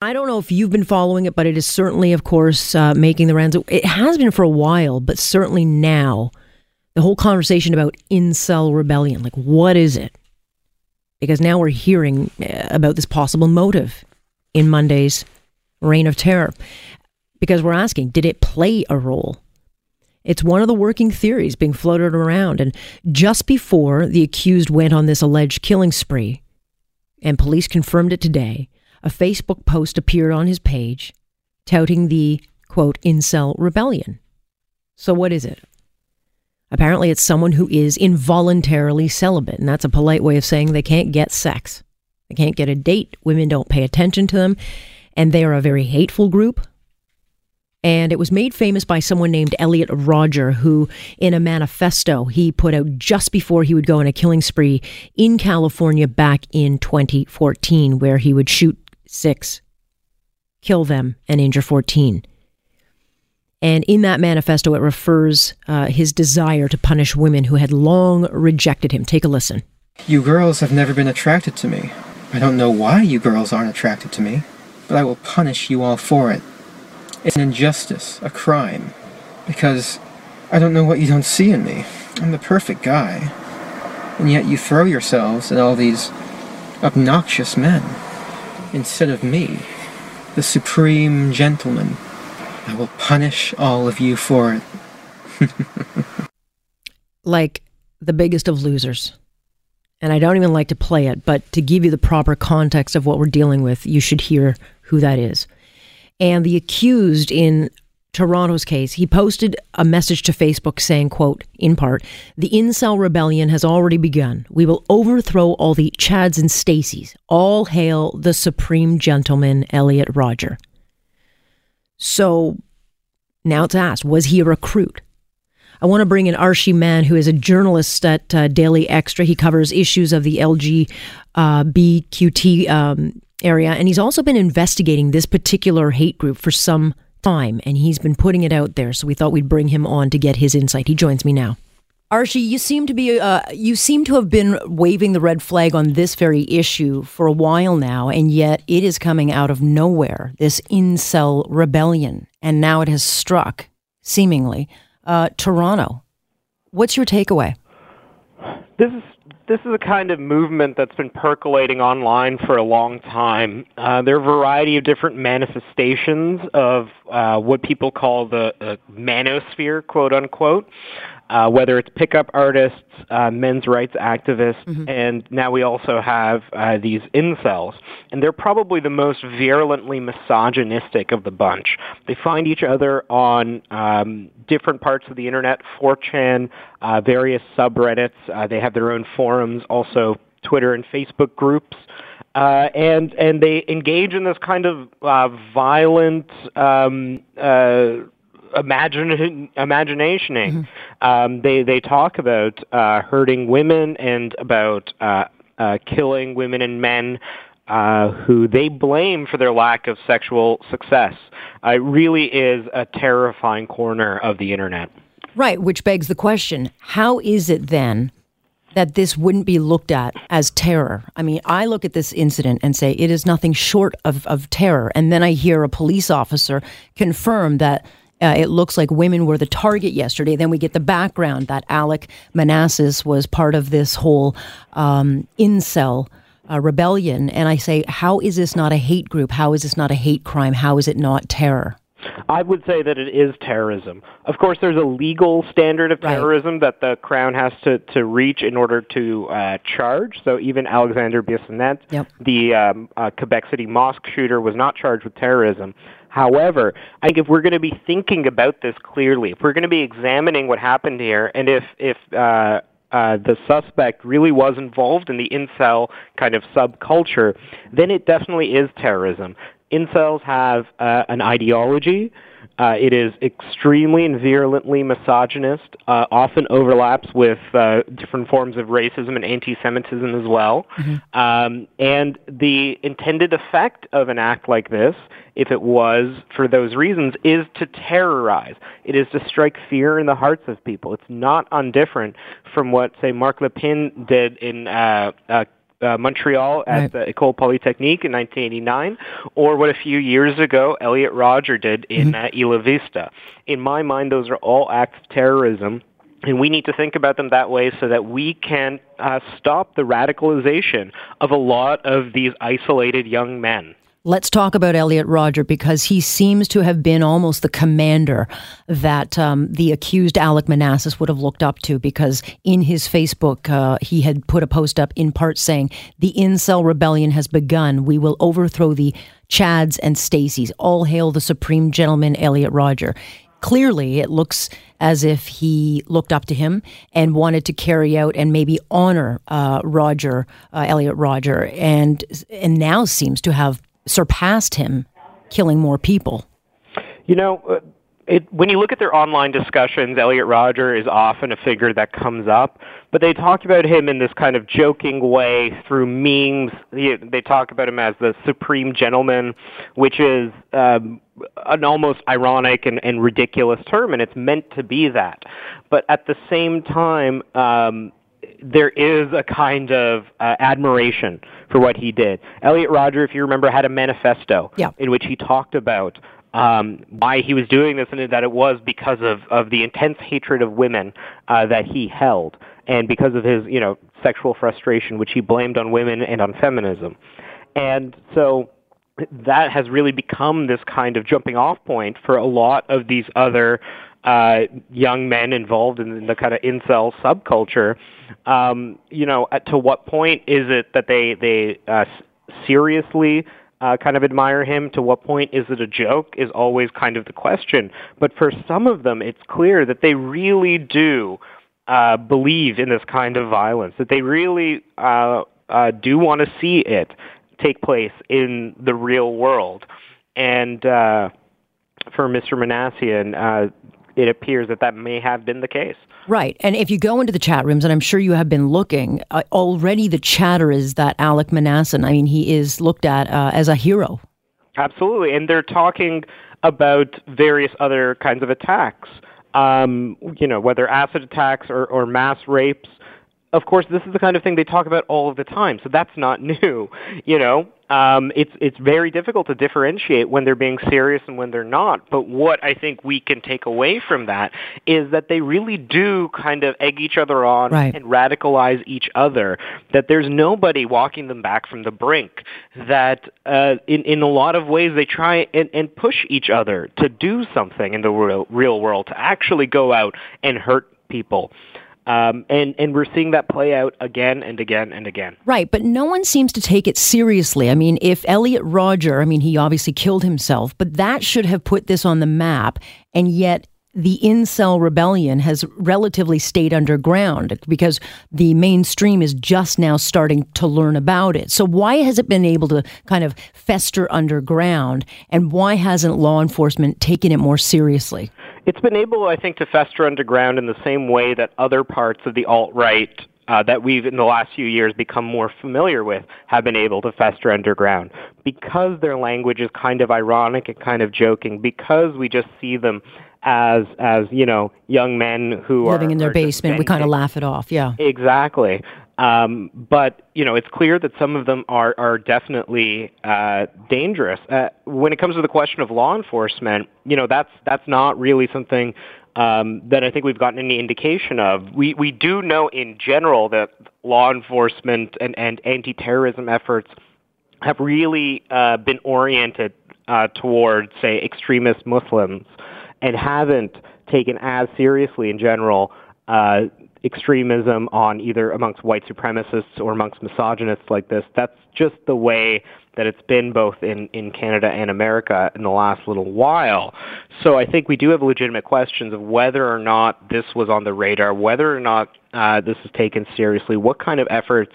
I don't know if you've been following it, but it is certainly, of course, uh, making the rounds. It has been for a while, but certainly now, the whole conversation about incel rebellion. Like, what is it? Because now we're hearing uh, about this possible motive in Monday's reign of terror. Because we're asking, did it play a role? It's one of the working theories being floated around. And just before the accused went on this alleged killing spree, and police confirmed it today, a Facebook post appeared on his page touting the quote incel rebellion. So, what is it? Apparently, it's someone who is involuntarily celibate, and that's a polite way of saying they can't get sex. They can't get a date. Women don't pay attention to them, and they are a very hateful group. And it was made famous by someone named Elliot Rodger, who, in a manifesto he put out just before he would go on a killing spree in California back in 2014, where he would shoot six, kill them, and injure 14. And in that manifesto, it refers uh, his desire to punish women who had long rejected him. Take a listen. You girls have never been attracted to me. I don't know why you girls aren't attracted to me, but I will punish you all for it. It's an injustice, a crime, because I don't know what you don't see in me. I'm the perfect guy. And yet you throw yourselves at all these obnoxious men instead of me, the supreme gentleman. I will punish all of you for it. like the biggest of losers. And I don't even like to play it, but to give you the proper context of what we're dealing with, you should hear who that is. And the accused in Toronto's case, he posted a message to Facebook saying, quote, in part, the incel rebellion has already begun. We will overthrow all the Chads and Stacys. All hail the supreme gentleman, Elliot Rodger. So now it's asked, was he a recruit? I want to bring in Arshy Mann, who is a journalist at uh, Daily Xtra. He covers issues of the LGBTQT um, area, and he's also been investigating this particular hate group for some time, and he's been putting it out there. So we thought we'd bring him on to get his insight. He joins me now. Arshy, you seem to be uh, you seem to have been waving the red flag on this very issue for a while now, and yet it is coming out of nowhere. This incel rebellion, and now it has struck, seemingly, uh, Toronto. What's your takeaway? This is this is a kind of movement that's been percolating online for a long time. Uh, there are a variety of different manifestations of uh, what people call the uh, manosphere, quote unquote uh, whether it's pickup artists, uh, men's rights activists, mm-hmm. and now we also have uh, these incels. And they're probably the most virulently misogynistic of the bunch. They find each other on um, different parts of the internet, 4chan, uh, various subreddits. Uh, they have their own forums, also Twitter and Facebook groups. Uh, and and they engage in this kind of uh, violent um, uh, imagine imaginationing. Mm-hmm. Um, they they talk about uh, hurting women and about uh, uh, killing women and men. Uh, who they blame for their lack of sexual success. Uh, it really is a terrifying corner of the internet. Right, which begs the question how is it then that this wouldn't be looked at as terror. I mean, I look at this incident and say it is nothing short of, of terror. And then I hear a police officer confirm that uh, it looks like women were the target yesterday. Then we get the background that Alek Minassian was part of this whole um, incel uh, rebellion. And I say, how is this not a hate group? How is this not a hate crime? How is it not terror? I would say that it is terrorism. Of course, there's a legal standard of terrorism right. that the Crown has to, to reach in order to uh, charge. So even Alexander Bissonnette, yep. the um, uh, Quebec City mosque shooter, was not charged with terrorism. However, I think if we're going to be thinking about this clearly, if we're going to be examining what happened here, and if if uh, uh, the suspect really was involved in the incel kind of subculture, then it definitely is terrorism. Incels have uh, an ideology. Uh, it is extremely and virulently misogynist, uh, often overlaps with uh, different forms of racism and anti Semitism as well. Mm-hmm. Um, and the intended effect of an act like this, if it was for those reasons, is to terrorize. It is to strike fear in the hearts of people. It's not undifferent from what, say, Marc Lépine did in uh, Montreal at right. the École Polytechnique in 1989, or what a few years ago Elliot Rodger did in mm-hmm. uh, Isla Vista. In my mind, those are all acts of terrorism. And we need to think about them that way so that we can uh, stop the radicalization of a lot of these isolated young men. Let's talk about Elliot Rodger because he seems to have been almost the commander that um, the accused Alek Minassian would have looked up to because in his Facebook, uh, he had put a post up in part saying, The incel rebellion has begun. We will overthrow the Chads and Stacys. All hail the supreme gentleman, Elliot Rodger." clearly it looks as if he looked up to him and wanted to carry out and maybe honor uh, Rodger, uh, Elliot Rodger, and and now seems to have surpassed him, killing more people. You know, uh, it, when you look at their online discussions, Elliot Rodger is often a figure that comes up, but they talk about him in this kind of joking way through memes. They talk about him as the supreme gentleman, which is um, an almost ironic and, and ridiculous term, and it's meant to be that. But at the same time, um, there is a kind of uh, admiration for what he did. Elliot Rodger, if you remember, had a manifesto yeah. in which he talked about um, why he was doing this and that it was because of, of the intense hatred of women uh, that he held and because of his, you know, sexual frustration, which he blamed on women and on feminism. And so that has really become this kind of jumping off point for a lot of these other uh, young men involved in the kind of incel subculture. Um, you know, to what point is it that they they uh, seriously uh, kind of admire him? To what point is it a joke? Is always kind of the question. But for some of them, it's clear that they really do uh, believe in this kind of violence. That they really uh, uh, do want to see it take place in the real world. And uh, for Mr. Minassian, uh, it appears that that may have been the case. Right. And if you go into the chat rooms, and I'm sure you have been looking, uh, already the chatter is that Alek Minassian, I mean, he is looked at uh, as a hero. Absolutely. And they're talking about various other kinds of attacks, um, you know, whether acid attacks or, or mass rapes of course, this is the kind of thing they talk about all of the time, so that's not new. You know, um, it's it's very difficult to differentiate when they're being serious and when they're not. But what I think we can take away from that is that they really do kind of egg each other on right. and radicalize each other. That there's nobody walking them back from the brink. That uh, in in a lot of ways they try and, and push each other to do something in the real real world to actually go out and hurt people. Um, and and we're seeing that play out again and again and again. Right, but no one seems to take it seriously. I mean, if Elliot Rodger, I mean, he obviously killed himself, but that should have put this on the map, and yet the incel rebellion has relatively stayed underground because the mainstream is just now starting to learn about it. So, why has it been able to kind of fester underground, and why hasn't law enforcement taken it more seriously? It's been able, I think, to fester underground in the same way that other parts of the alt right uh, that we've in the last few years become more familiar with have been able to fester underground. Because their language is kind of ironic and kind of joking because we just see them as as you know young men who living are, living in their basement we kind of laugh it off yeah. Exactly um, but you know, it's clear that some of them are are definitely uh, dangerous. Uh, when it comes to the question of law enforcement, you know, that's that's not really something um, that I think we've gotten any indication of. We we do know in general that law enforcement and, and anti-terrorism efforts have really uh, been oriented uh, towards, say, extremist Muslims, and haven't taken as seriously in general uh, extremism on either amongst white supremacists or amongst misogynists like this. That's just the way that it's been both in, in Canada and America in the last little while. So I think we do have legitimate questions of whether or not this was on the radar, whether or not uh, this is taken seriously, what kind of efforts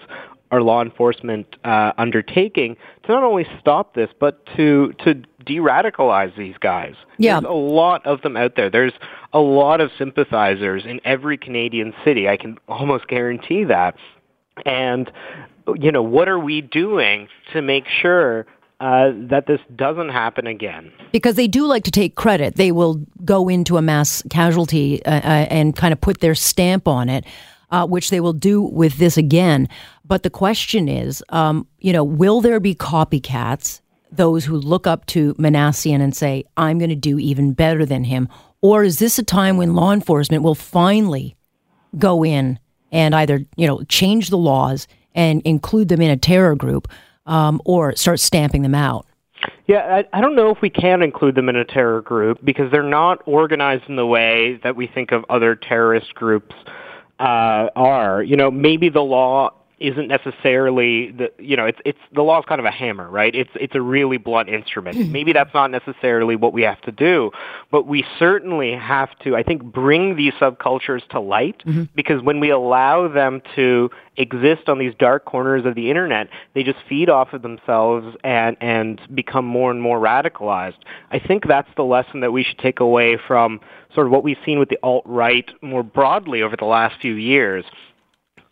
our law enforcement uh, undertaking to not only stop this, but to to de-radicalize these guys. Yeah. There's a lot of them out there. There's a lot of sympathizers in every Canadian city. I can almost guarantee that. And you know, what are we doing to make sure uh, that this doesn't happen again. Because they do like to take credit. They will go into a mass casualty uh, uh, and kind of put their stamp on it, uh, which they will do with this again. But the question is, um, you know, will there be copycats, those who look up to Minassian and say, I'm going to do even better than him? Or is this a time when law enforcement will finally go in and either, you know, change the laws and include them in a terror group um, or start stamping them out? Yeah, I, I don't know if we can include them in a terror group because they're not organized in the way that we think of other terrorist groups uh, are. You know, maybe the law isn't necessarily the you know it's it's the law is kind of a hammer right it's it's a really blunt instrument Mm-hmm. maybe that's not necessarily what we have to do but we certainly have to i think bring these subcultures to light Mm-hmm. because when we allow them to exist on these dark corners of the internet they just feed off of themselves and and become more and more radicalized i think that's the lesson that we should take away from sort of what we've seen with the alt right more broadly over the last few years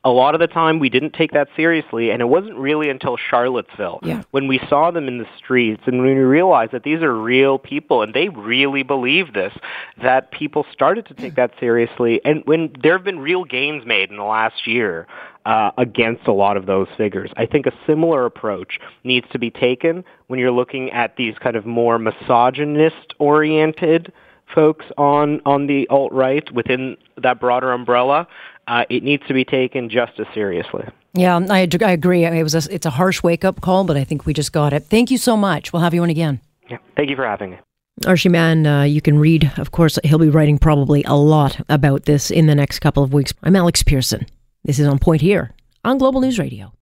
a lot of the time we didn't take that seriously and it wasn't really until Charlottesville Yeah. when we saw them in the streets and when we realized that these are real people and they really believe this that people started to take that seriously and when there have been real gains made in the last year uh, against a lot of those figures. I think a similar approach needs to be taken when you're looking at these kind of more misogynist oriented folks on on the alt right within that broader umbrella, uh, it needs to be taken just as seriously. Yeah, I, I agree. It was a, it's a harsh wake up call, but I think we just got it. Thank you so much. We'll have you on again. Yeah. Thank you for having me. Arshy Mann, uh, you can read, of course, he'll be writing probably a lot about this in the next couple of weeks. I'm Alex Pierson. This is On Point here on Global News Radio.